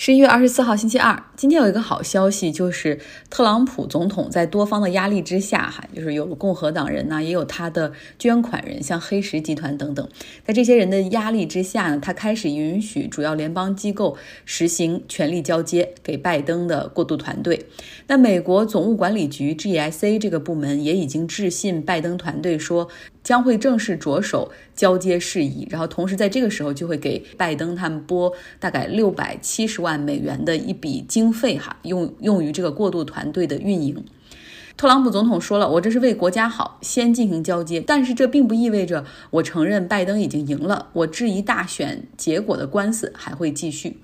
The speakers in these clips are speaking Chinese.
十一月二十四号，星期二。今天有一个好消息，就是特朗普总统在多方的压力之下，哈，就是有共和党人呢，也有他的捐款人，像黑石集团等等，在这些人的压力之下呢，他开始允许主要联邦机构实行权力交接给拜登的过渡团队。那美国总务管理局 GSA 这个部门也已经致信拜登团队说。将会正式着手交接事宜，然后同时在这个时候就会给拜登他们拨大概六百七十万美元的一笔经费，哈，用用于这个过渡团队的运营。特朗普总统说了，我这是为国家好，先进行交接，但是这并不意味着我承认拜登已经赢了，我质疑大选结果的官司还会继续。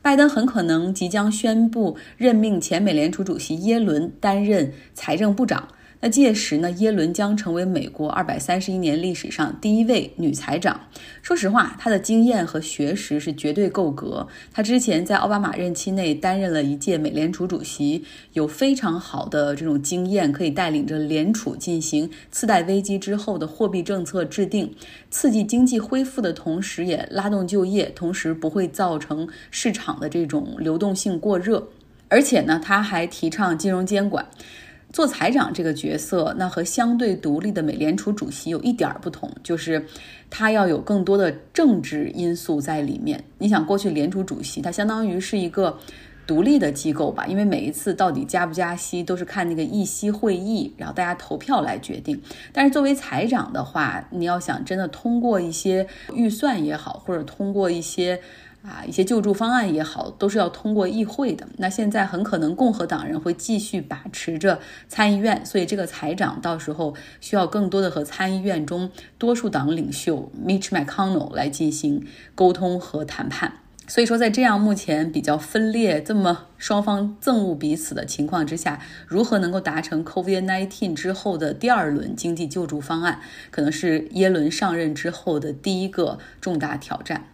拜登很可能即将宣布任命前美联储主席耶伦担任财政部长。那届时呢，耶伦将成为美国二百三十一年历史上第一位女财长。说实话，她的经验和学识是绝对够格。她之前在奥巴马任期内担任了一届美联储主席，有非常好的这种经验，可以带领着联储进行次贷危机之后的货币政策制定，刺激经济恢复的同时，也拉动就业，同时不会造成市场的这种流动性过热。而且呢，他还提倡金融监管。做财长这个角色，那和相对独立的美联储主席有一点不同，就是他要有更多的政治因素在里面。你想，过去联储主席他相当于是一个独立的机构吧，因为每一次到底加不加息都是看那个议息会议，然后大家投票来决定。但是作为财长的话，你要想真的通过一些预算也好，或者通过一些。啊，一些救助方案也好，都是要通过议会的。那现在很可能共和党人会继续把持着参议院，所以这个财长到时候需要更多的和参议院中多数党领袖 Mitch McConnell 来进行沟通和谈判。所以说，在这样目前比较分裂、这么双方憎恶彼此的情况之下，如何能够达成 COVID-19 之后的第二轮经济救助方案，可能是耶伦上任之后的第一个重大挑战。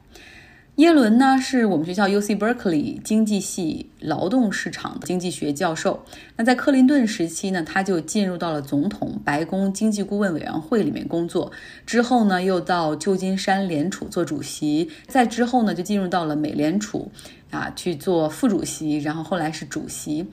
耶伦呢，是我们学校 U C Berkeley 经济系劳动市场的经济学教授。那在克林顿时期呢，他就进入到了总统白宫经济顾问委员会里面工作。之后呢，又到旧金山联储做主席。再之后呢，就进入到了美联储啊去做副主席，然后后来是主席。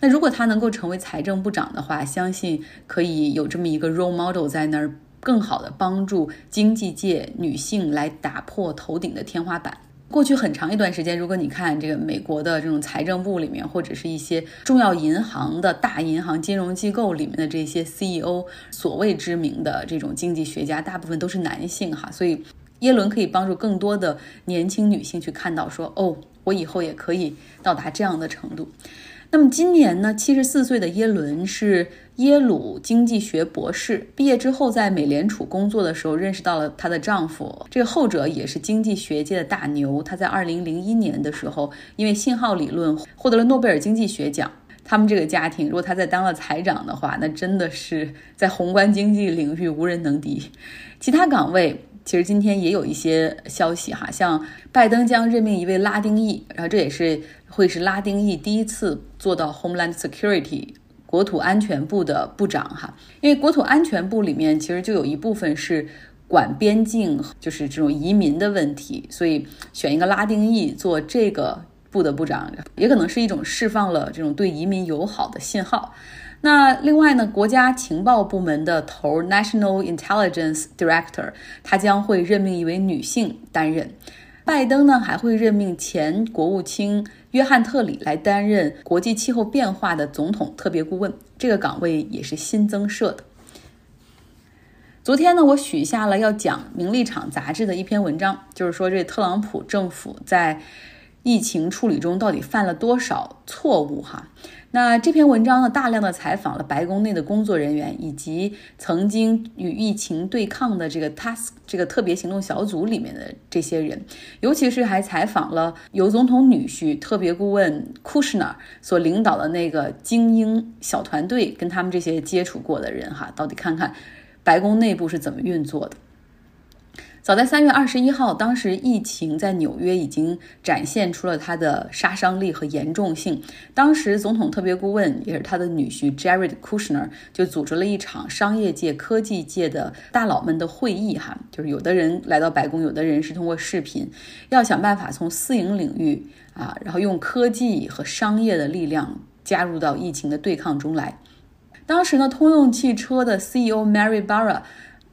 那如果他能够成为财政部长的话，相信可以有这么一个 role model 在那儿，更好的帮助经济界女性来打破头顶的天花板。过去很长一段时间，如果你看这个美国的这种财政部里面，或者是一些重要银行的大银行金融机构里面的这些 CEO，所谓知名的这种经济学家，大部分都是男性哈。所以耶伦可以帮助更多的年轻女性去看到说，哦，我以后也可以到达这样的程度。那么今年呢，七十四岁的耶伦是耶鲁经济学博士，毕业之后在美联储工作的时候认识到了她的丈夫，这个后者也是经济学界的大牛。他在二零零一年的时候，因为信号理论获得了诺贝尔经济学奖。他们这个家庭，如果他在当了财长的话，那真的是在宏观经济领域无人能敌。其他岗位。其实今天也有一些消息哈，像拜登将任命一位拉丁裔，然后这也是会是拉丁裔第一次做到 Homeland Security 国土安全部的部长哈。因为国土安全部里面其实就有一部分是管边境，就是这种移民的问题，所以选一个拉丁裔做这个部的部长，也可能是一种释放了这种对移民友好的信号。那另外呢，国家情报部门的头 National Intelligence Director，他将会任命一位女性担任。拜登呢还会任命前国务卿约翰特里来担任国际气候变化的总统特别顾问，这个岗位也是新增设的。昨天呢，我许下了要讲《名利场》杂志的一篇文章，就是说这特朗普政府在疫情处理中到底犯了多少错误哈。那这篇文章呢，大量的采访了白宫内的工作人员，以及曾经与疫情对抗的这个 Task 这个特别行动小组里面的这些人，尤其是还采访了由总统女婿特别顾问 Kushner 所领导的那个精英小团队，跟他们这些接触过的人哈，到底看看白宫内部是怎么运作的。早在三月二十一号，当时疫情在纽约已经展现出了它的杀伤力和严重性。当时总统特别顾问也是他的女婿 Jared Kushner 就组织了一场商业界、科技界的大佬们的会议，哈，就是有的人来到白宫，有的人是通过视频，要想办法从私营领域啊，然后用科技和商业的力量加入到疫情的对抗中来。当时呢，通用汽车的 CEO Mary Barra。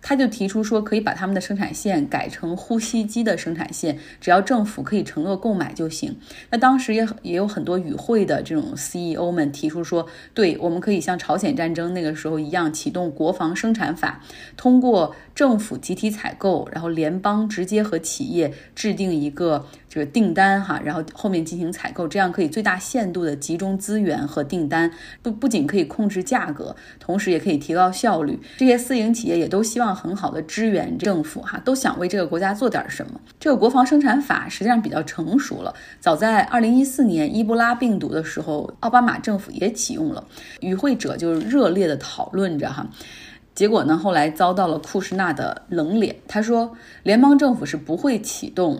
他就提出说，可以把他们的生产线改成呼吸机的生产线，只要政府可以承诺购买就行。那当时也也有很多与会的这种 CEO 们提出说，对，我们可以像朝鲜战争那个时候一样，启动国防生产法，通过政府集体采购，然后联邦直接和企业制定一个。这个订单哈，然后后面进行采购，这样可以最大限度的集中资源和订单，不不仅可以控制价格，同时也可以提高效率。这些私营企业也都希望很好的支援政府哈，都想为这个国家做点什么。这个国防生产法实际上比较成熟了，早在二零一四年伊波拉病毒的时候，奥巴马政府也启用了。与会者就热烈的讨论着哈，结果呢，后来遭到了库什纳的冷脸，他说联邦政府是不会启动。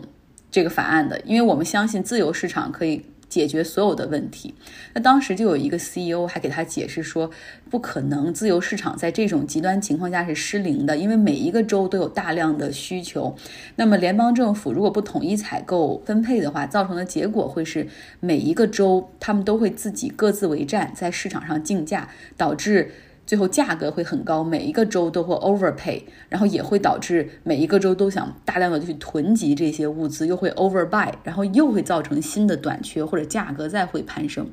这个法案的，因为我们相信自由市场可以解决所有的问题。那当时就有一个 CEO 还给他解释说，不可能，自由市场在这种极端情况下是失灵的，因为每一个州都有大量的需求。那么联邦政府如果不统一采购分配的话，造成的结果会是每一个州他们都会自己各自为战，在市场上竞价，导致。最后价格会很高，每一个州都会 overpay，然后也会导致每一个州都想大量的去囤积这些物资，又会 overbuy，然后又会造成新的短缺或者价格再会攀升。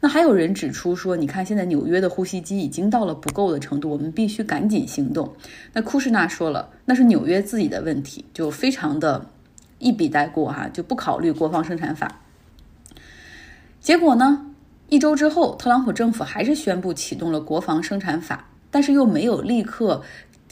那还有人指出说，你看现在纽约的呼吸机已经到了不够的程度，我们必须赶紧行动。那库什纳说了，那是纽约自己的问题，就非常的一笔带过哈，就不考虑国防生产法。结果呢？一周之后，特朗普政府还是宣布启动了国防生产法，但是又没有立刻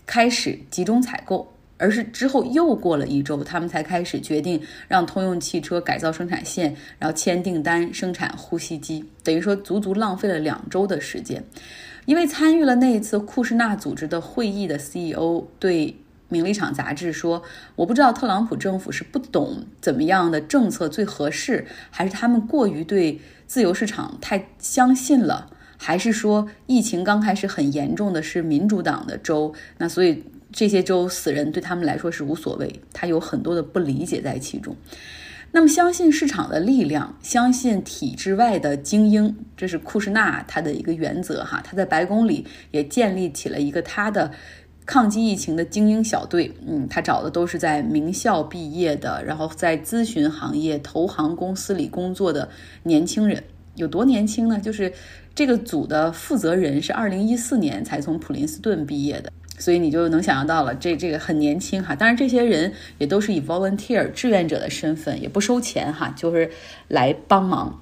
开始集中采购，而是之后又过了一周，他们才开始决定让通用汽车改造生产线，然后签订单生产呼吸机，等于说足足浪费了两周的时间。因为参与了那一次库什纳组织的会议的 CEO 对《名利场》杂志说：“我不知道特朗普政府是不懂怎么样的政策最合适，还是他们过于对。”自由市场太相信了，还是说疫情刚开始很严重的是民主党的州？那所以这些州死人对他们来说是无所谓，他有很多的不理解在其中。那么相信市场的力量，相信体制外的精英，这是库什纳他的一个原则哈。他在白宫里也建立起了一个他的抗击疫情的精英小队。嗯，他找的都是在名校毕业的，然后在咨询行业、投行公司里工作的。年轻人有多年轻呢？就是这个组的负责人是二零一四年才从普林斯顿毕业的，所以你就能想象到了，这这个很年轻哈。当然，这些人也都是以 volunteer 志愿者的身份，也不收钱哈，就是来帮忙。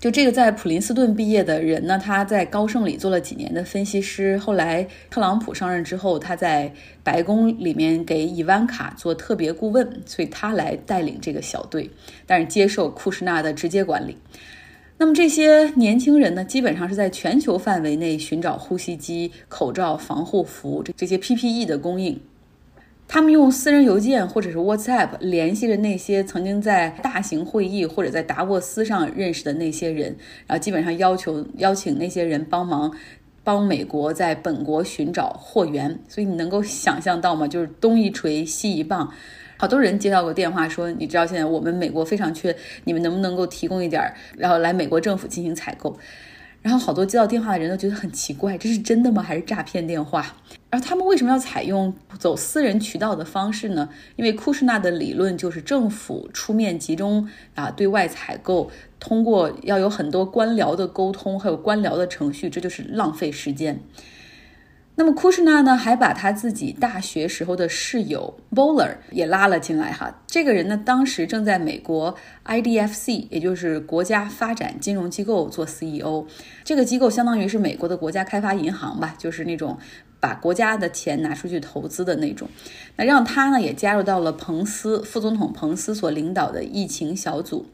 就这个在普林斯顿毕业的人呢，他在高盛里做了几年的分析师，后来特朗普上任之后，他在白宫里面给伊万卡做特别顾问，所以他来带领这个小队，但是接受库什纳的直接管理。那么这些年轻人呢，基本上是在全球范围内寻找呼吸机、口罩、防护服这这些 PPE 的供应。他们用私人邮件或者是 WhatsApp 联系着那些曾经在大型会议或者在达沃斯上认识的那些人，然后基本上要求邀请那些人帮忙，帮美国在本国寻找货源。所以你能够想象到吗？就是东一锤西一棒，好多人接到过电话说，你知道现在我们美国非常缺，你们能不能够提供一点儿，然后来美国政府进行采购。然后好多接到电话的人都觉得很奇怪，这是真的吗？还是诈骗电话？而他们为什么要采用走私人渠道的方式呢？因为库什纳的理论就是政府出面集中啊对外采购，通过要有很多官僚的沟通，还有官僚的程序，这就是浪费时间。那么库什纳呢，还把他自己大学时候的室友 Bowler 也拉了进来哈。这个人呢，当时正在美国 IDFC，也就是国家发展金融机构做 CEO。这个机构相当于是美国的国家开发银行吧，就是那种把国家的钱拿出去投资的那种。那让他呢也加入到了彭斯副总统彭斯所领导的疫情小组。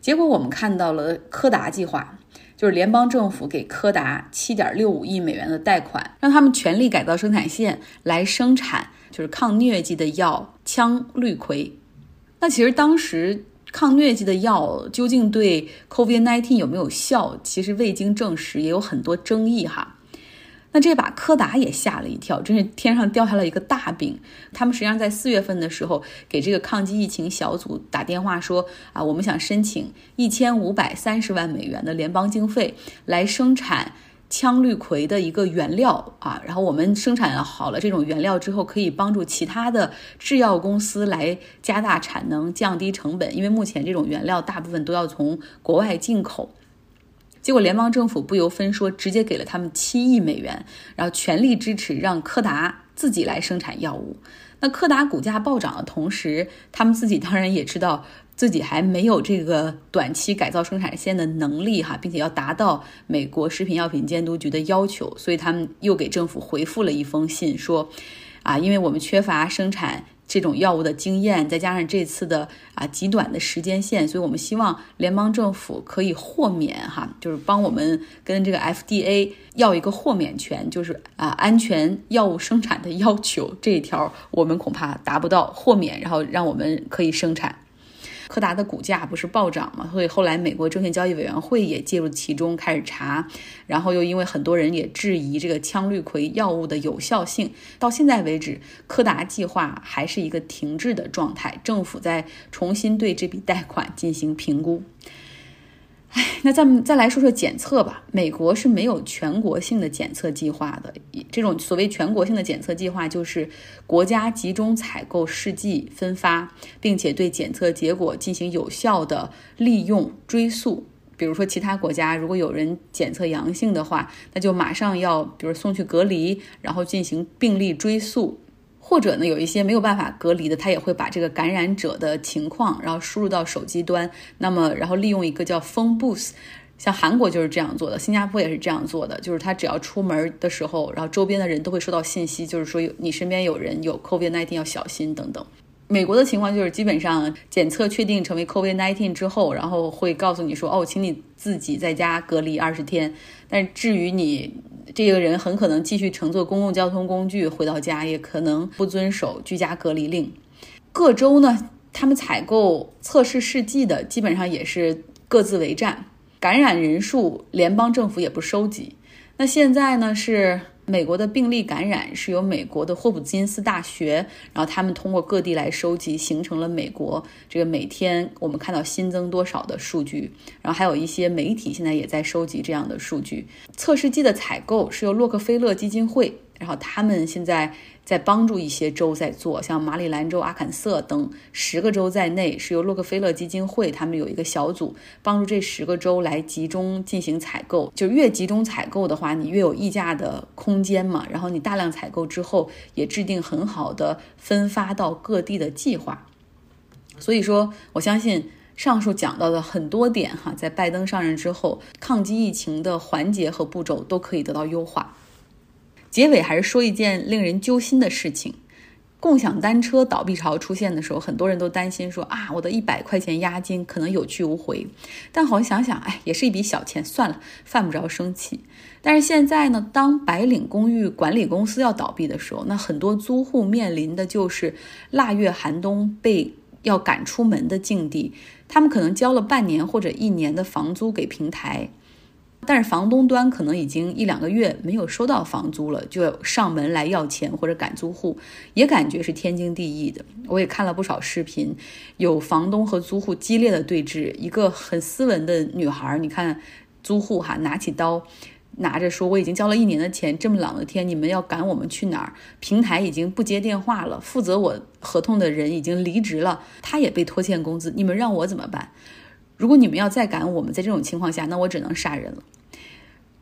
结果我们看到了柯达计划。就是联邦政府给柯达七点六五亿美元的贷款，让他们全力改造生产线来生产就是抗疟疾的药羟氯喹。那其实当时抗疟疾的药究竟对 COVID-19 有没有效，其实未经证实，也有很多争议哈。那这把柯达也吓了一跳，真是天上掉下了一个大饼。他们实际上在四月份的时候给这个抗击疫情小组打电话说啊，我们想申请一千五百三十万美元的联邦经费来生产羟氯喹的一个原料啊。然后我们生产好了这种原料之后，可以帮助其他的制药公司来加大产能、降低成本，因为目前这种原料大部分都要从国外进口。结果联邦政府不由分说，直接给了他们七亿美元，然后全力支持让柯达自己来生产药物。那柯达股价暴涨的同时，他们自己当然也知道自己还没有这个短期改造生产线的能力哈，并且要达到美国食品药品监督局的要求，所以他们又给政府回复了一封信，说啊，因为我们缺乏生产。这种药物的经验，再加上这次的啊极短的时间线，所以我们希望联邦政府可以豁免哈，就是帮我们跟这个 FDA 要一个豁免权，就是啊安全药物生产的要求这一条，我们恐怕达不到豁免，然后让我们可以生产。柯达的股价不是暴涨嘛？所以后来美国证券交易委员会也介入其中开始查，然后又因为很多人也质疑这个羟氯喹药物的有效性，到现在为止，柯达计划还是一个停滞的状态，政府在重新对这笔贷款进行评估。那咱们再来说说检测吧。美国是没有全国性的检测计划的。这种所谓全国性的检测计划，就是国家集中采购试剂分发，并且对检测结果进行有效的利用追溯。比如说，其他国家如果有人检测阳性的话，那就马上要，比如送去隔离，然后进行病例追溯。或者呢，有一些没有办法隔离的，他也会把这个感染者的情况，然后输入到手机端。那么，然后利用一个叫 Phone Booth，像韩国就是这样做的，新加坡也是这样做的。就是他只要出门的时候，然后周边的人都会收到信息，就是说有你身边有人有 COVID-19 要小心等等。美国的情况就是基本上检测确定成为 COVID-19 之后，然后会告诉你说，哦，请你自己在家隔离二十天。但至于你。这个人很可能继续乘坐公共交通工具回到家，也可能不遵守居家隔离令。各州呢，他们采购测试试剂的基本上也是各自为战，感染人数联邦政府也不收集。那现在呢是。美国的病例感染是由美国的霍普金斯大学，然后他们通过各地来收集，形成了美国这个每天我们看到新增多少的数据。然后还有一些媒体现在也在收集这样的数据。测试剂的采购是由洛克菲勒基金会，然后他们现在。在帮助一些州在做，像马里兰州、阿肯色等十个州在内，是由洛克菲勒基金会他们有一个小组帮助这十个州来集中进行采购。就越集中采购的话，你越有溢价的空间嘛。然后你大量采购之后，也制定很好的分发到各地的计划。所以说，我相信上述讲到的很多点哈，在拜登上任之后，抗击疫情的环节和步骤都可以得到优化。结尾还是说一件令人揪心的事情：共享单车倒闭潮出现的时候，很多人都担心说啊，我的一百块钱押金可能有去无回。但好想想，哎，也是一笔小钱，算了，犯不着生气。但是现在呢，当白领公寓管理公司要倒闭的时候，那很多租户面临的就是腊月寒冬被要赶出门的境地。他们可能交了半年或者一年的房租给平台。但是房东端可能已经一两个月没有收到房租了，就上门来要钱或者赶租户，也感觉是天经地义的。我也看了不少视频，有房东和租户激烈的对峙。一个很斯文的女孩，你看租户哈拿起刀，拿着说我已经交了一年的钱，这么冷的天你们要赶我们去哪儿？平台已经不接电话了，负责我合同的人已经离职了，他也被拖欠工资，你们让我怎么办？如果你们要再赶我们，在这种情况下，那我只能杀人了。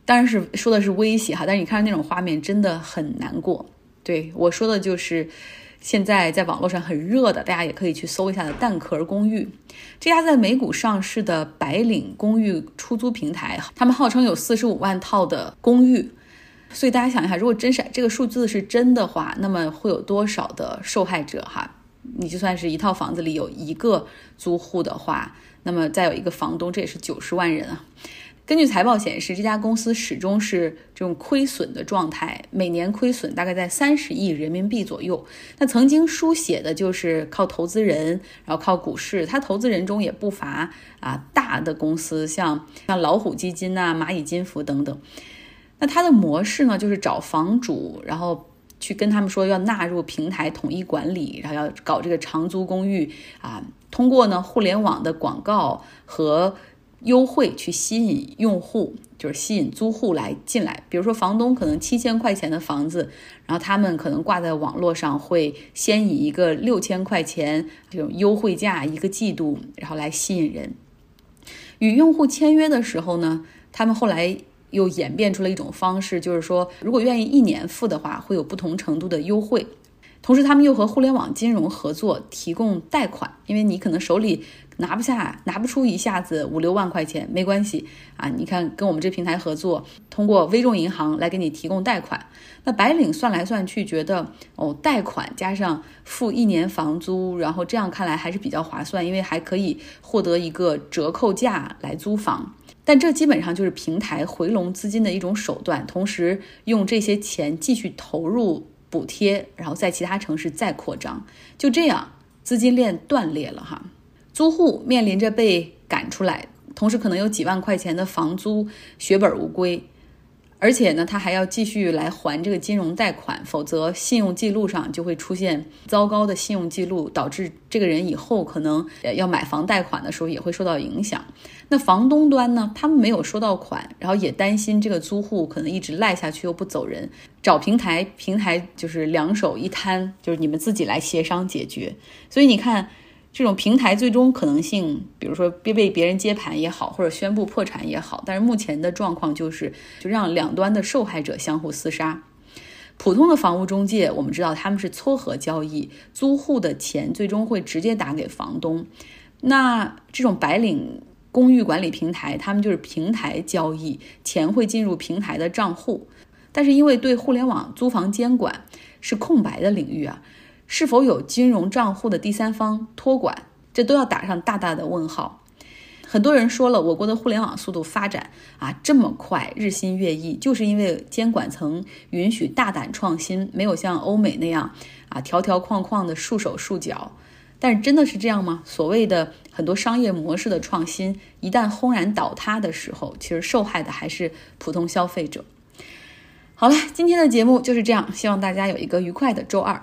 当然是说的是威胁哈，但是你看那种画面真的很难过。对我说的就是现在在网络上很热的，大家也可以去搜一下的蛋壳公寓，这家在美股上市的白领公寓出租平台，他们号称有四十五万套的公寓。所以大家想一下，如果真是这个数字是真的话，那么会有多少的受害者哈？你就算是一套房子里有一个租户的话，那么再有一个房东，这也是九十万人啊。根据财报显示，这家公司始终是这种亏损的状态，每年亏损大概在三十亿人民币左右。那曾经书写的就是靠投资人，然后靠股市。它投资人中也不乏啊大的公司，像像老虎基金呐、蚂蚁金服等等。那它的模式呢，就是找房主，然后去跟他们说要纳入平台统一管理，然后要搞这个长租公寓啊，通过呢互联网的广告和。优惠去吸引用户，就是吸引租户来进来。比如说，房东可能七千块钱的房子，然后他们可能挂在网络上，会先以一个六千块钱这种优惠价一个季度，然后来吸引人。与用户签约的时候呢，他们后来又演变出了一种方式，就是说，如果愿意一年付的话，会有不同程度的优惠。同时，他们又和互联网金融合作，提供贷款，因为你可能手里。拿不下，拿不出一下子五六万块钱，没关系啊！你看，跟我们这平台合作，通过微众银行来给你提供贷款。那白领算来算去，觉得哦，贷款加上付一年房租，然后这样看来还是比较划算，因为还可以获得一个折扣价来租房。但这基本上就是平台回笼资金的一种手段，同时用这些钱继续投入补贴，然后在其他城市再扩张，就这样资金链断裂了哈。租户面临着被赶出来，同时可能有几万块钱的房租血本无归，而且呢，他还要继续来还这个金融贷款，否则信用记录上就会出现糟糕的信用记录，导致这个人以后可能要买房贷款的时候也会受到影响。那房东端呢，他们没有收到款，然后也担心这个租户可能一直赖下去又不走人，找平台，平台就是两手一摊，就是你们自己来协商解决。所以你看。这种平台最终可能性，比如说被被别人接盘也好，或者宣布破产也好，但是目前的状况就是，就让两端的受害者相互厮杀。普通的房屋中介，我们知道他们是撮合交易，租户的钱最终会直接打给房东。那这种白领公寓管理平台，他们就是平台交易，钱会进入平台的账户。但是因为对互联网租房监管是空白的领域啊。是否有金融账户的第三方托管，这都要打上大大的问号。很多人说了，我国的互联网速度发展啊这么快，日新月异，就是因为监管层允许大胆创新，没有像欧美那样啊条条框框的束手束脚。但是真的是这样吗？所谓的很多商业模式的创新，一旦轰然倒塌的时候，其实受害的还是普通消费者。好了，今天的节目就是这样，希望大家有一个愉快的周二。